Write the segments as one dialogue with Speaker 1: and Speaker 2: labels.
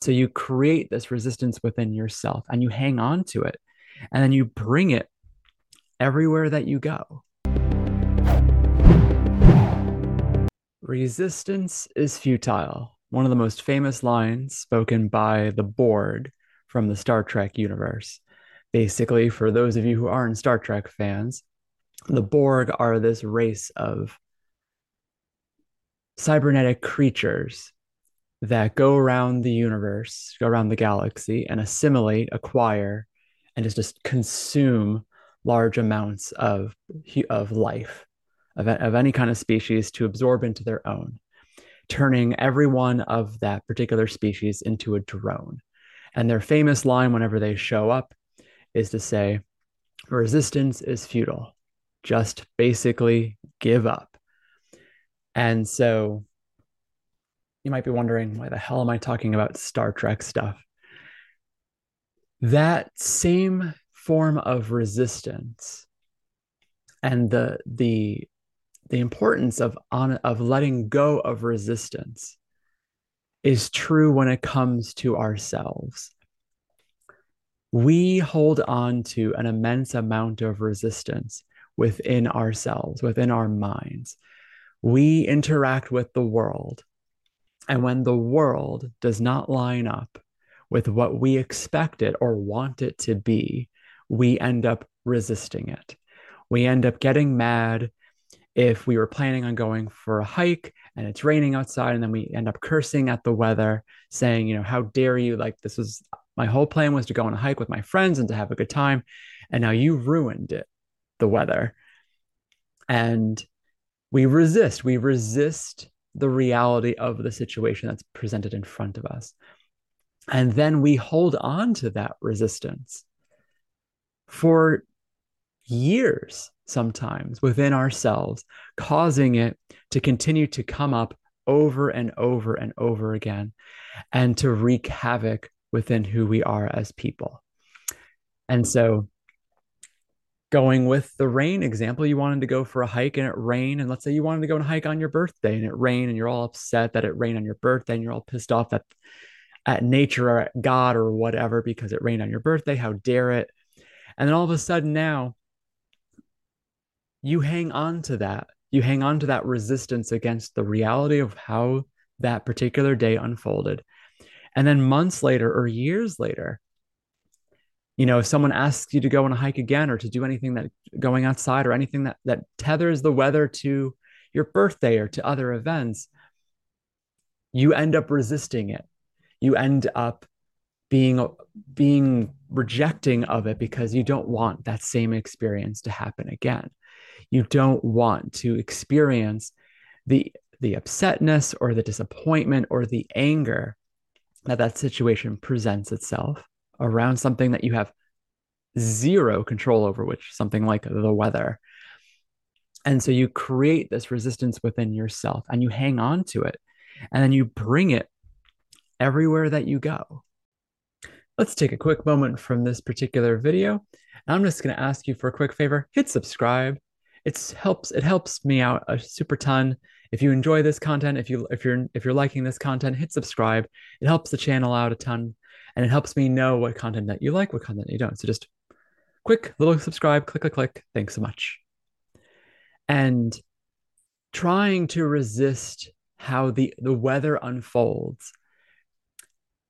Speaker 1: So you create this resistance within yourself and you hang on to it. And then you bring it everywhere that you go. Resistance is futile. One of the most famous lines spoken by the Borg from the Star Trek universe. Basically, for those of you who aren't Star Trek fans, the Borg are this race of cybernetic creatures that go around the universe, go around the galaxy, and assimilate, acquire, and just, just consume large amounts of of life of, of any kind of species to absorb into their own, turning every one of that particular species into a drone. And their famous line whenever they show up is to say, resistance is futile. Just basically give up. And so you might be wondering, why the hell am I talking about Star Trek stuff? That same form of resistance and the the the importance of on of letting go of resistance is true when it comes to ourselves. We hold on to an immense amount of resistance within ourselves within our minds. We interact with the world and when the world does not line up with what we expect it or want it to be, we end up resisting it. We end up getting mad if we were planning on going for a hike and it's raining outside and then we end up cursing at the weather saying you know how dare you? Like this was my whole plan was to go on a hike with my friends and to have a good time. And now you ruined it the weather. And we resist. We resist the reality of the situation that's presented in front of us. And then we hold on to that resistance for years, sometimes within ourselves, causing it to continue to come up over and over and over again and to wreak havoc within who we are as people. And so going with the rain example, you wanted to go for a hike and it rained. And let's say you wanted to go and hike on your birthday and it rained and you're all upset that it rained on your birthday and you're all pissed off at, at nature or at God or whatever because it rained on your birthday. How dare it? And then all of a sudden now you hang on to that. You hang on to that resistance against the reality of how that particular day unfolded. And then months later or years later, you know if someone asks you to go on a hike again or to do anything that going outside or anything that that tethers the weather to your birthday or to other events you end up resisting it. You end up being being rejecting of it because you don't want that same experience to happen again. You don't want to experience the the upsetness or the disappointment or the anger that that situation presents itself around something that you have zero control over, which something like the weather. And so you create this resistance within yourself and you hang on to it and then you bring it everywhere that you go. Let's take a quick moment from this particular video. And I'm just going to ask you for a quick favor, hit subscribe. It helps it helps me out a super ton. If you enjoy this content, if you if you're if you're liking this content, hit subscribe. It helps the channel out a ton and it helps me know what content that you like, what content you don't. So just quick little subscribe, click, click, click. Thanks so much. And trying to resist how the, the weather unfolds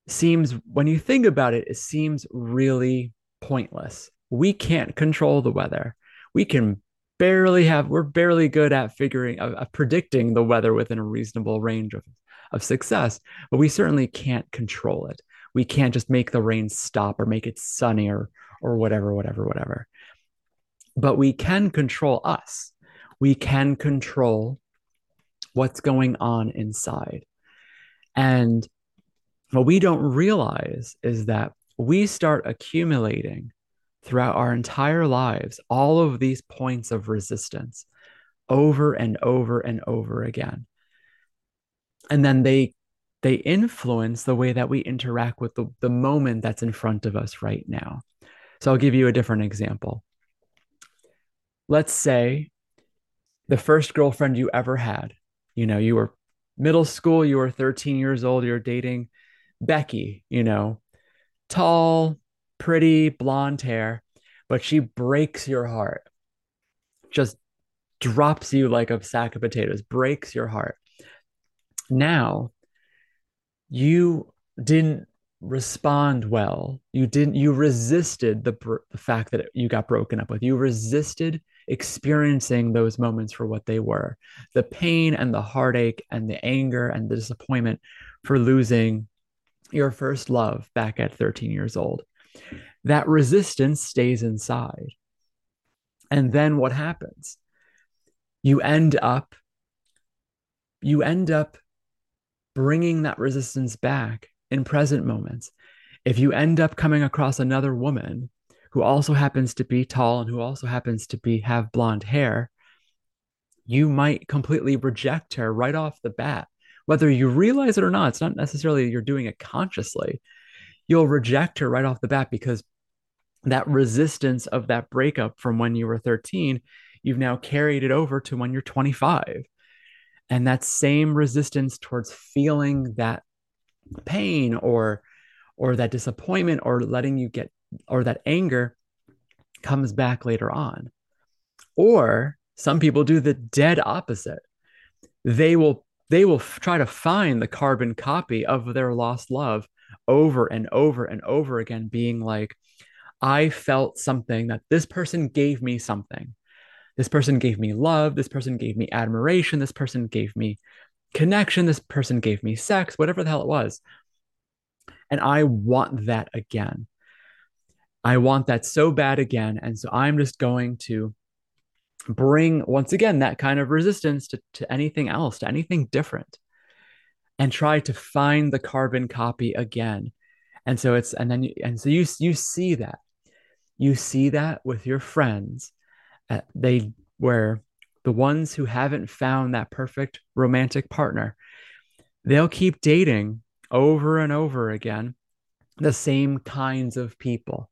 Speaker 1: seems, when you think about it, it seems really pointless. We can't control the weather. We can barely have, we're barely good at figuring, of, of predicting the weather within a reasonable range of, of success, but we certainly can't control it we can't just make the rain stop or make it sunny or or whatever whatever whatever. But we can control us. We can control what's going on inside. And what we don't realize is that we start accumulating throughout our entire lives all of these points of resistance over and over and over again. And then they they influence the way that we interact with the, the moment that's in front of us right now. So I'll give you a different example. Let's say the first girlfriend you ever had, you know, you were middle school, you were 13 years old, you're dating Becky, you know, tall, pretty, blonde hair, but she breaks your heart. Just drops you like a sack of potatoes, breaks your heart. Now, you didn't respond well. You didn't, you resisted the, the fact that you got broken up with. You resisted experiencing those moments for what they were the pain and the heartache and the anger and the disappointment for losing your first love back at 13 years old. That resistance stays inside. And then what happens? You end up you end up bringing that resistance back in present moments. If you end up coming across another woman who also happens to be tall and who also happens to be have blonde hair, you might completely reject her right off the bat. Whether you realize it or not, it's not necessarily you're doing it consciously. You'll reject her right off the bat because that resistance of that breakup from when you were 13, you've now carried it over to when you're 25. And that same resistance towards feeling that pain or or that disappointment or letting you get or that anger comes back later on. Or some people do the dead opposite. They will they will f- try to find the carbon copy of their lost love over and over and over again being like I felt something that this person gave me something. This person gave me love, this person gave me admiration, this person gave me connection, this person gave me sex, whatever the hell it was. And I want that again. I want that so bad again. And so I'm just going to bring, once again, that kind of resistance to, to anything else, to anything different, and try to find the carbon copy again. And so it's, and then, you, and so you, you see that. You see that with your friends. Uh, they, where the ones who haven't found that perfect romantic partner, they'll keep dating over and over again the same kinds of people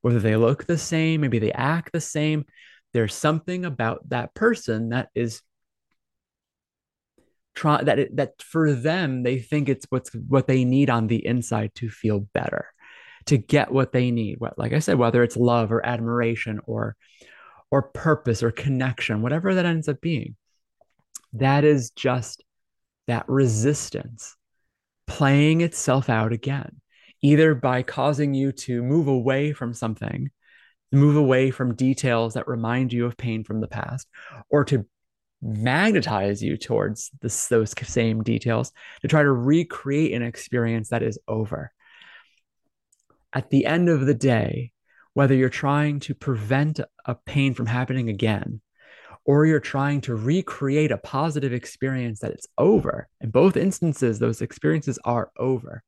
Speaker 1: whether they look the same, maybe they act the same. There's something about that person that is try that it, that for them they think it's what's what they need on the inside to feel better, to get what they need. What like I said, whether it's love or admiration or or purpose or connection, whatever that ends up being. That is just that resistance playing itself out again either by causing you to move away from something, move away from details that remind you of pain from the past, or to magnetize you towards this, those same details to try to recreate an experience that is over. At the end of the day, whether you're trying to prevent a pain from happening again, or you're trying to recreate a positive experience that it's over. In both instances, those experiences are over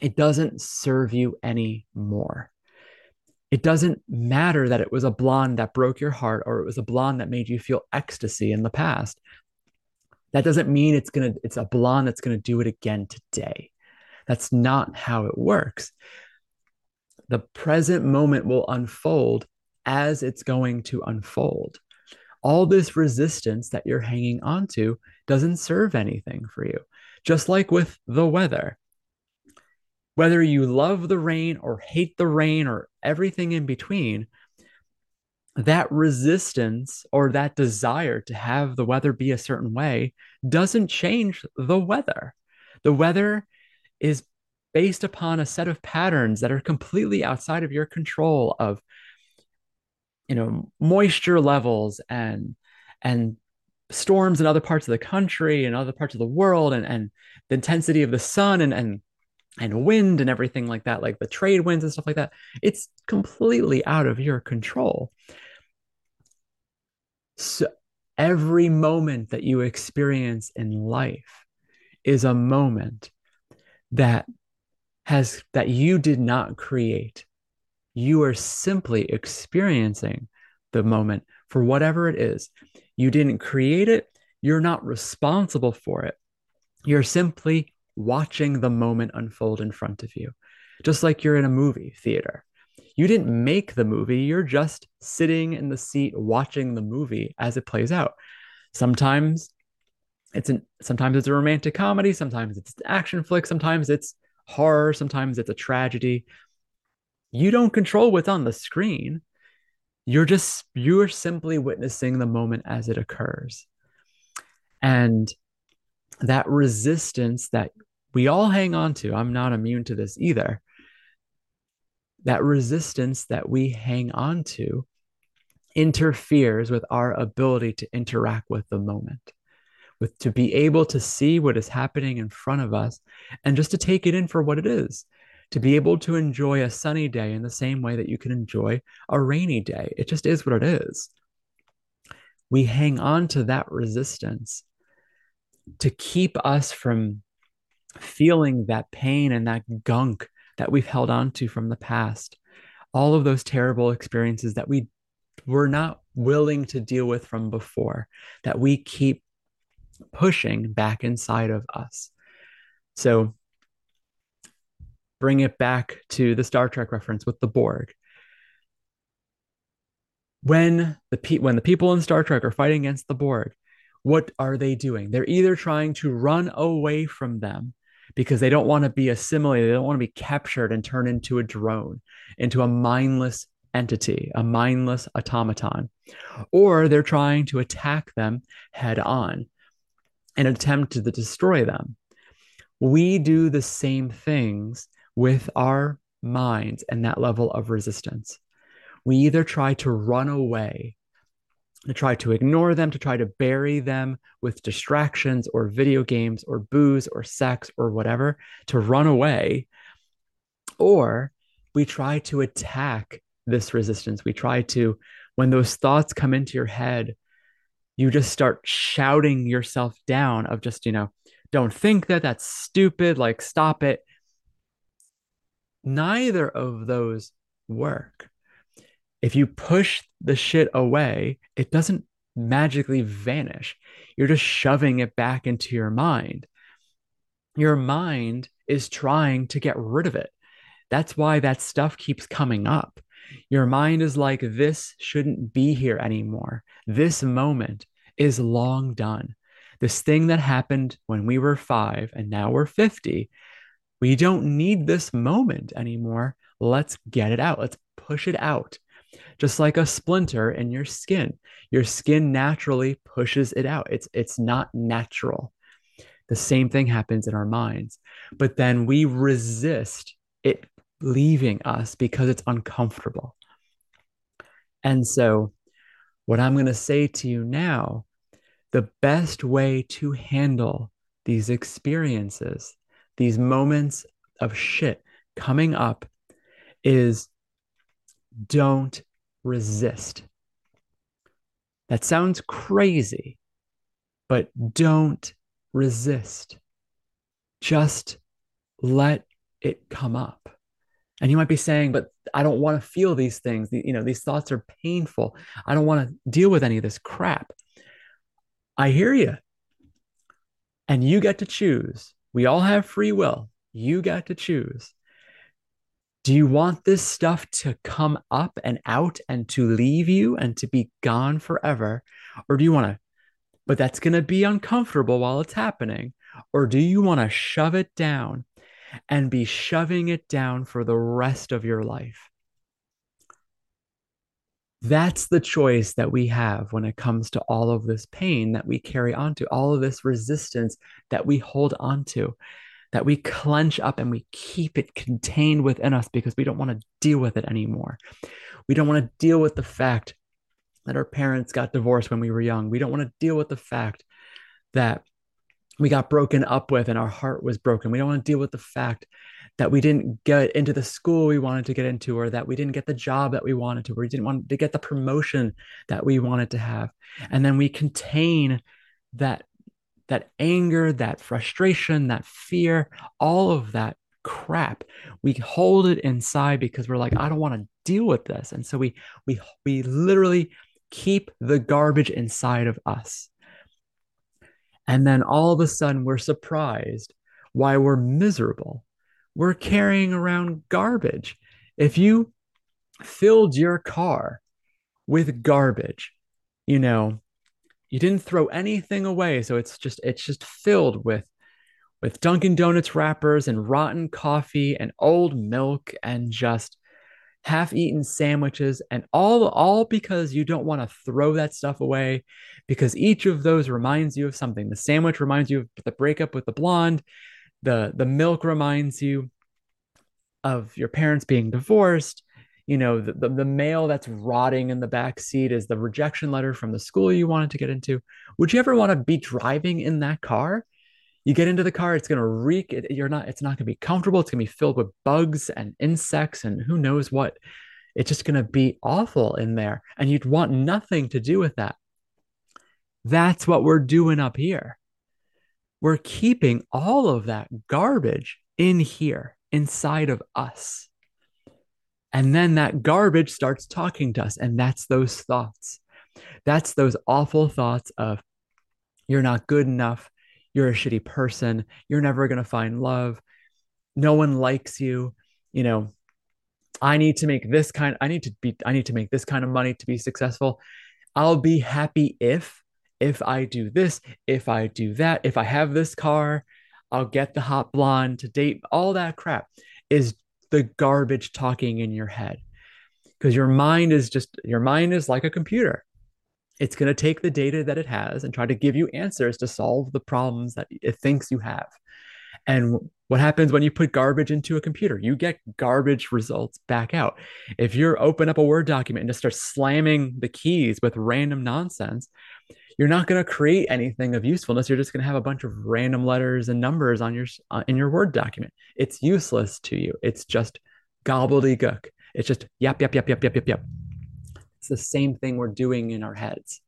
Speaker 1: it doesn't serve you anymore. It doesn't matter that it was a blonde that broke your heart or it was a blonde that made you feel ecstasy in the past. That doesn't mean it's going to it's a blonde that's going to do it again today. That's not how it works. The present moment will unfold as it's going to unfold. All this resistance that you're hanging onto doesn't serve anything for you. Just like with the weather whether you love the rain or hate the rain or everything in between, that resistance or that desire to have the weather be a certain way doesn't change the weather. The weather is based upon a set of patterns that are completely outside of your control of you know moisture levels and and storms in other parts of the country and other parts of the world and and the intensity of the sun and and and wind and everything like that, like the trade winds and stuff like that, it's completely out of your control. So every moment that you experience in life is a moment that has that you did not create. You are simply experiencing the moment for whatever it is. You didn't create it. You're not responsible for it. You're simply watching the moment unfold in front of you, just like you're in a movie theater. You didn't make the movie, you're just sitting in the seat watching the movie as it plays out. Sometimes it's an sometimes it's a romantic comedy, sometimes it's an action flick, sometimes it's horror, sometimes it's a tragedy. You don't control what's on the screen. You're just, you're simply witnessing the moment as it occurs. And that resistance that we all hang on to, I'm not immune to this either. That resistance that we hang on to interferes with our ability to interact with the moment, with to be able to see what is happening in front of us and just to take it in for what it is, to be able to enjoy a sunny day in the same way that you can enjoy a rainy day. It just is what it is. We hang on to that resistance to keep us from feeling that pain and that gunk that we've held on to from the past. All of those terrible experiences that we were not willing to deal with from before, that we keep pushing back inside of us. So bring it back to the Star Trek reference with the Borg. When the pe- when the people in Star Trek are fighting against the Borg, what are they doing? They're either trying to run away from them because they don't want to be assimilated, they don't want to be captured and turned into a drone, into a mindless entity, a mindless automaton, or they're trying to attack them head on and attempt to destroy them. We do the same things with our minds and that level of resistance. We either try to run away to try to ignore them, to try to bury them with distractions or video games or booze or sex or whatever, to run away. Or we try to attack this resistance. We try to, when those thoughts come into your head, you just start shouting yourself down of just, you know, don't think that that's stupid, like stop it. Neither of those work if you push the shit away, it doesn't magically vanish. You're just shoving it back into your mind. Your mind is trying to get rid of it. That's why that stuff keeps coming up. Your mind is like, this shouldn't be here anymore. This moment is long done. This thing that happened when we were five and now we're 50, we don't need this moment anymore. Let's get it out. Let's push it out just like a splinter in your skin. Your skin naturally pushes it out. It's it's not natural. The same thing happens in our minds. But then we resist it leaving us because it's uncomfortable. And so what I'm going to say to you now, the best way to handle these experiences, these moments of shit coming up is don't resist. That sounds crazy, but don't resist. Just let it come up. And you might be saying, but I don't want to feel these things. You know, these thoughts are painful. I don't want to deal with any of this crap. I hear you. And you get to choose. We all have free will. You got to choose do you want this stuff to come up and out and to leave you and to be gone forever? Or do you want to, but that's going to be uncomfortable while it's happening? Or do you want to shove it down and be shoving it down for the rest of your life? That's the choice that we have when it comes to all of this pain that we carry onto, all of this resistance that we hold onto that we clench up and we keep it contained within us because we don't want to deal with it anymore. We don't want to deal with the fact that our parents got divorced when we were young. We don't want to deal with the fact that we got broken up with and our heart was broken. We don't want to deal with the fact that we didn't get into the school we wanted to get into, or that we didn't get the job that we wanted to, or we didn't want to get the promotion that we wanted to have. And then we contain that that anger, that frustration, that fear, all of that crap. We hold it inside because we're like, I don't want to deal with this. And so we we we literally keep the garbage inside of us. And then all of a sudden we're surprised why we're miserable. We're carrying around garbage. If you filled your car with garbage, you know, you didn't throw anything away so it's just it's just filled with with Dunkin' Donuts wrappers and rotten coffee and old milk and just half-eaten sandwiches and all all because you don't want to throw that stuff away because each of those reminds you of something. The sandwich reminds you of the breakup with the blonde, the the milk reminds you of your parents being divorced. You know, the, the, the mail that's rotting in the back seat is the rejection letter from the school you wanted to get into. Would you ever want to be driving in that car? You get into the car, it's gonna reek. It, you're not. It's not gonna be comfortable. It's gonna be filled with bugs and insects and who knows what. It's just gonna be awful in there, and you'd want nothing to do with that. That's what we're doing up here. We're keeping all of that garbage in here, inside of us. And then that garbage starts talking to us, and that's those thoughts. That's those awful thoughts of you're not good enough you're a shitty person you're never going to find love no one likes you you know i need to make this kind i need to be i need to make this kind of money to be successful. I'll be happy if if i do this if i do that if i have this car i'll get the hot blonde to date. All that crap is the garbage talking in your head because your mind is just your mind is like a computer it's going to take the data that it has and try to give you answers to solve the problems that it thinks you have. And what happens when you put garbage into a computer? You get garbage results back out. If you open up a Word document and just start slamming the keys with random nonsense, you're not going to create anything of usefulness. You're just going to have a bunch of random letters and numbers on your uh, in your Word document. It's useless to you. It's just gobbledygook. It's just yep, yep, yep, yep, yep, yep, yap. It's the same thing we're doing in our heads.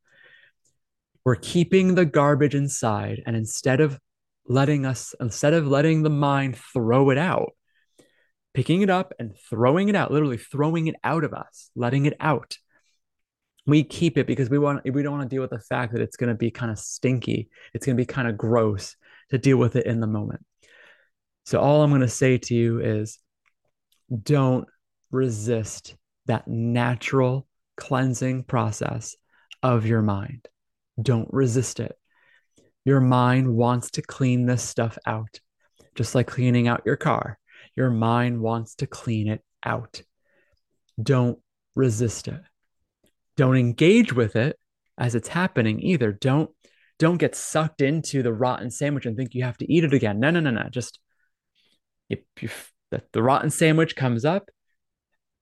Speaker 1: We're keeping the garbage inside, and instead of letting us, instead of letting the mind throw it out, picking it up and throwing it out, literally throwing it out of us, letting it out. We keep it because we want we don't want to deal with the fact that it's going to be kind of stinky. It's going to be kind of gross to deal with it in the moment. So all I'm going to say to you is don't resist that natural cleansing process of your mind. Don't resist it. Your mind wants to clean this stuff out, just like cleaning out your car. Your mind wants to clean it out. Don't resist it. Don't engage with it as it's happening either. Don't don't get sucked into the rotten sandwich and think you have to eat it again. No, no, no, no. Just if, the, the rotten sandwich comes up,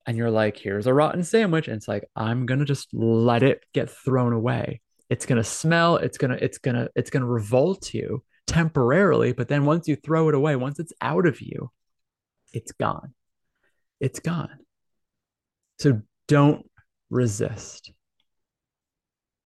Speaker 1: and you're like, here's a rotten sandwich. And it's like, I'm gonna just let it get thrown away. It's gonna smell, it's gonna, it's gonna, it's gonna revolt you temporarily, but then once you throw it away, once it's out of you, it's gone. It's gone. So don't resist.